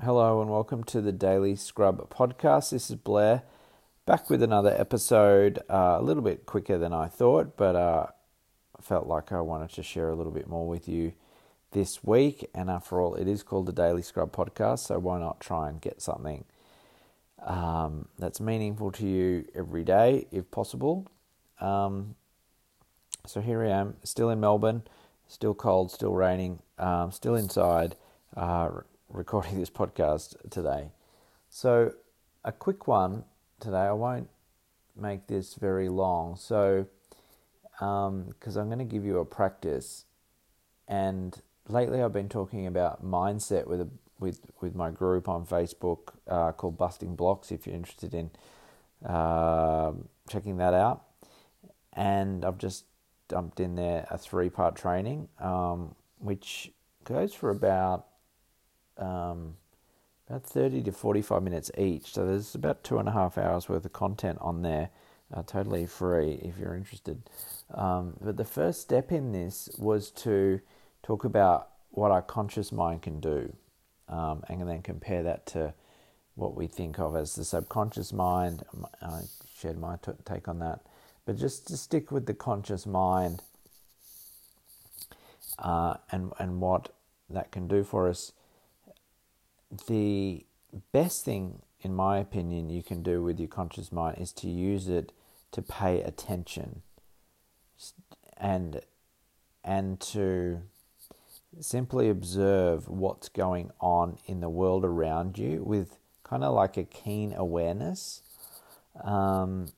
Hello and welcome to the Daily Scrub podcast. This is Blair back with another episode, uh, a little bit quicker than I thought, but uh, I felt like I wanted to share a little bit more with you this week. And after all, it is called the Daily Scrub podcast, so why not try and get something um, that's meaningful to you every day if possible? Um, so here I am, still in Melbourne, still cold, still raining, um, still inside. Uh, recording this podcast today. So, a quick one today. I won't make this very long. So, because um, I'm going to give you a practice, and lately I've been talking about mindset with a with with my group on Facebook uh, called Busting Blocks. If you're interested in uh, checking that out, and I've just dumped in there a three part training, um, which goes for about um, about 30 to 45 minutes each. So there's about two and a half hours worth of content on there, uh, totally free if you're interested. Um, but the first step in this was to talk about what our conscious mind can do um, and then compare that to what we think of as the subconscious mind. I shared my t- take on that. But just to stick with the conscious mind uh, and, and what that can do for us the best thing, in my opinion, you can do with your conscious mind is to use it to pay attention and and to simply observe what's going on in the world around you with kind of like a keen awareness. Um,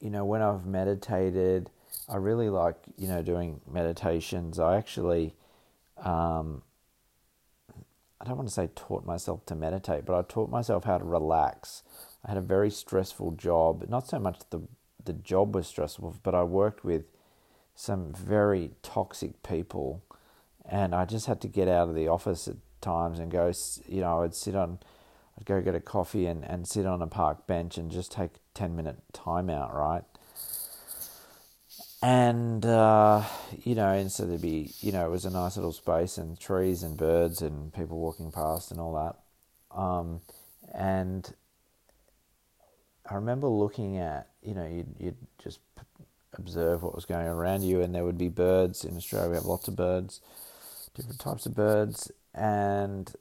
you know, when I've meditated, I really like, you know, doing meditations. I actually um, I don't want to say taught myself to meditate, but I taught myself how to relax. I had a very stressful job. Not so much the the job was stressful, but I worked with some very toxic people, and I just had to get out of the office at times and go. You know, I'd sit on, I'd go get a coffee and and sit on a park bench and just take ten minute time out, right? And uh, you know, and so there'd be, you know, it was a nice little space and trees and birds and people walking past and all that. Um, and I remember looking at, you know, you'd, you'd just observe what was going on around you, and there would be birds. In Australia, we have lots of birds, different types of birds, and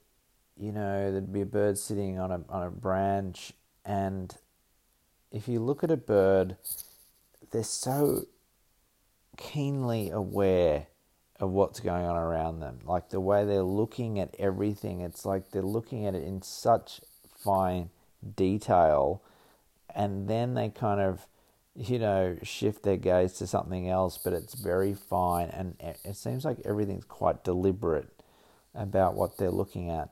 you know, there'd be a bird sitting on a on a branch, and if you look at a bird, they're so keenly aware of what's going on around them. Like the way they're looking at everything, it's like they're looking at it in such fine detail, and then they kind of, you know, shift their gaze to something else, but it's very fine, and it seems like everything's quite deliberate about what they're looking at.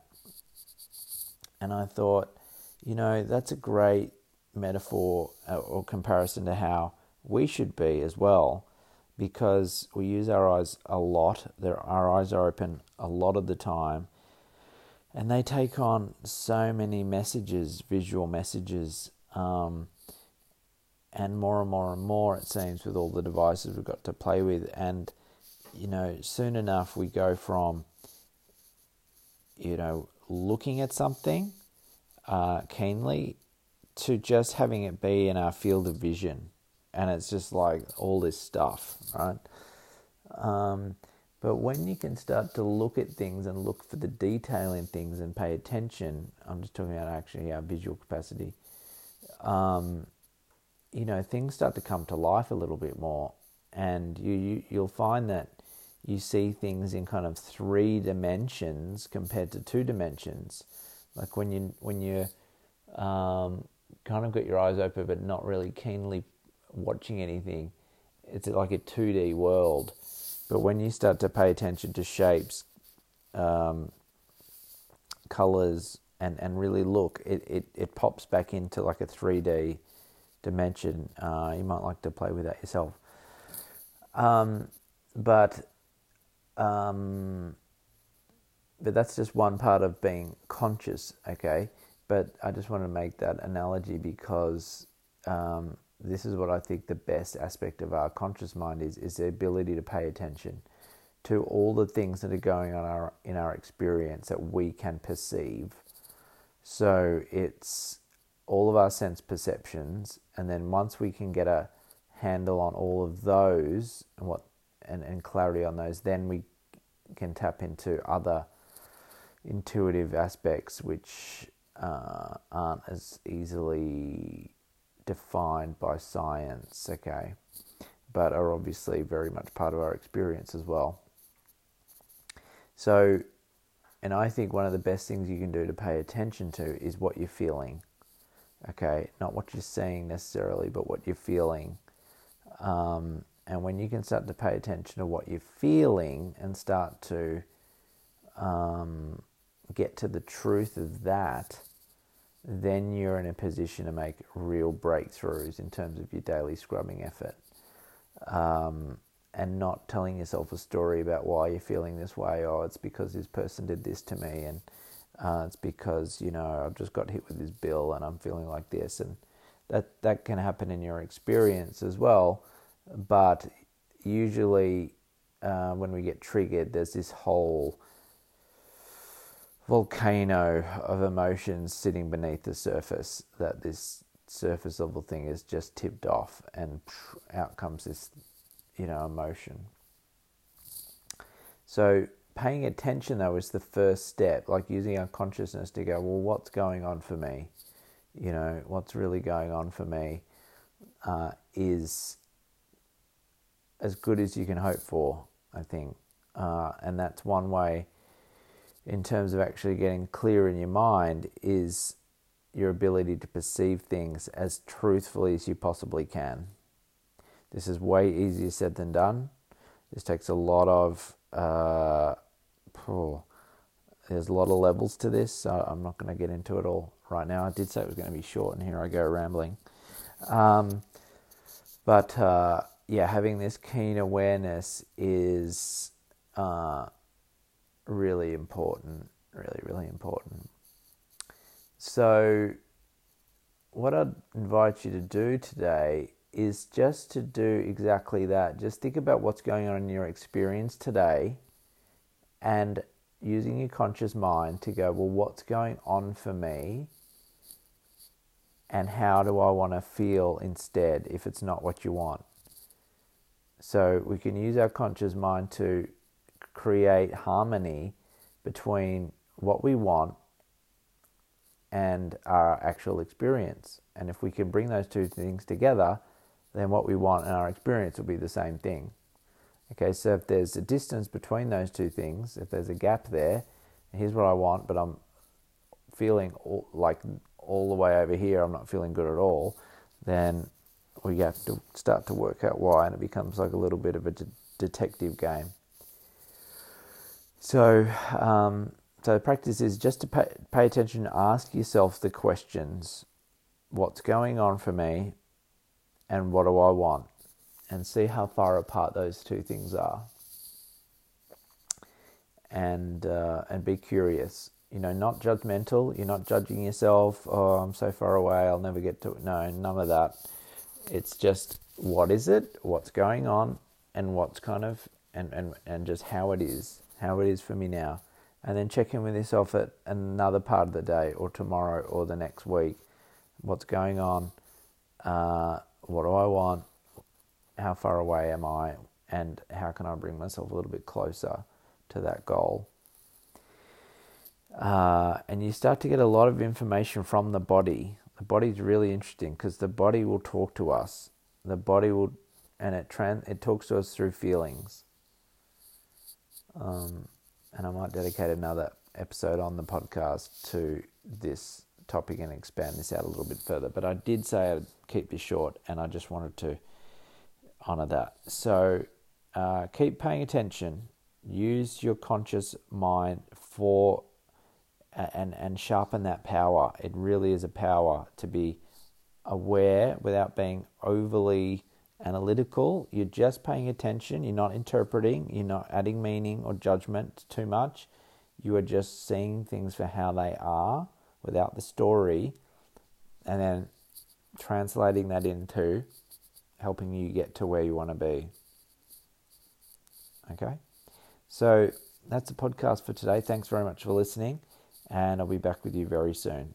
And I thought, you know, that's a great metaphor uh, or comparison to how we should be as well because we use our eyes a lot. Our eyes are open a lot of the time, and they take on so many messages, visual messages, um, and more and more and more. It seems with all the devices we've got to play with, and you know, soon enough we go from you know looking at something uh, keenly to just having it be in our field of vision and it's just like all this stuff, right? Um, but when you can start to look at things and look for the detail in things and pay attention, I'm just talking about actually our visual capacity. Um, you know, things start to come to life a little bit more, and you, you you'll find that you see things in kind of three dimensions compared to two dimensions. Like when you when you um, kind of got your eyes open but not really keenly watching anything, it's like a 2D world. But when you start to pay attention to shapes, um, colors, and, and really look, it, it, it pops back into like a 3D dimension. Uh, you might like to play with that yourself. Um, but um, but that's just one part of being conscious, okay? But I just want to make that analogy because um, this is what I think the best aspect of our conscious mind is is the ability to pay attention to all the things that are going on our, in our experience that we can perceive. So it's all of our sense perceptions, and then once we can get a handle on all of those and what and, and clarity on those, then we can tap into other intuitive aspects which uh, aren't as easily defined by science, okay, but are obviously very much part of our experience as well. So, and I think one of the best things you can do to pay attention to is what you're feeling. Okay, not what you're seeing necessarily, but what you're feeling. Um, and when you can start to pay attention to what you're feeling and start to um, get to the truth of that, then you're in a position to make real breakthroughs in terms of your daily scrubbing effort. Um, and not telling yourself a story about why you're feeling this way. Oh, it's because this person did this to me, and uh, it's because you know I've just got hit with this bill and I'm feeling like this, and that that can happen in your experience as well. But usually, uh, when we get triggered, there's this whole volcano of emotions sitting beneath the surface that this surface level thing is just tipped off, and out comes this you know, emotion. So paying attention though is the first step, like using our consciousness to go, well, what's going on for me? You know, what's really going on for me uh, is as good as you can hope for, I think. Uh, and that's one way in terms of actually getting clear in your mind is your ability to perceive things as truthfully as you possibly can. This is way easier said than done. This takes a lot of, uh, there's a lot of levels to this, so I'm not going to get into it all right now. I did say it was going to be short, and here I go rambling. Um, but uh, yeah, having this keen awareness is uh, really important. Really, really important. So, what I'd invite you to do today is just to do exactly that. Just think about what's going on in your experience today and using your conscious mind to go, well, what's going on for me? And how do I want to feel instead if it's not what you want? So we can use our conscious mind to create harmony between what we want and our actual experience. And if we can bring those two things together, then what we want and our experience will be the same thing. Okay, so if there's a distance between those two things, if there's a gap there, here's what I want, but I'm feeling all, like all the way over here, I'm not feeling good at all, then we have to start to work out why, and it becomes like a little bit of a de- detective game. So, um, so practice is just to pay, pay attention, ask yourself the questions: What's going on for me? and what do I want, and see how far apart those two things are. And uh, and be curious. You know, not judgmental. You're not judging yourself. Oh, I'm so far away. I'll never get to it. No, none of that. It's just what is it? What's going on? And what's kind of and and and just how it is. How it is for me now. And then check in with yourself at another part of the day, or tomorrow, or the next week. What's going on? Uh, what do I want? How far away am I? And how can I bring myself a little bit closer to that goal? Uh, and you start to get a lot of information from the body. The body's really interesting because the body will talk to us. The body will, and it trans, it talks to us through feelings. Um, and I might dedicate another episode on the podcast to this topic and expand this out a little bit further. But I did say I'd keep this short, and I just wanted to honor that. So uh, keep paying attention. Use your conscious mind for and and sharpen that power. It really is a power to be aware without being overly analytical. You're just paying attention. You're not interpreting. You're not adding meaning or judgment too much. You are just seeing things for how they are without the story, and then translating that into helping you get to where you want to be. Okay? So that's the podcast for today. Thanks very much for listening, and I'll be back with you very soon.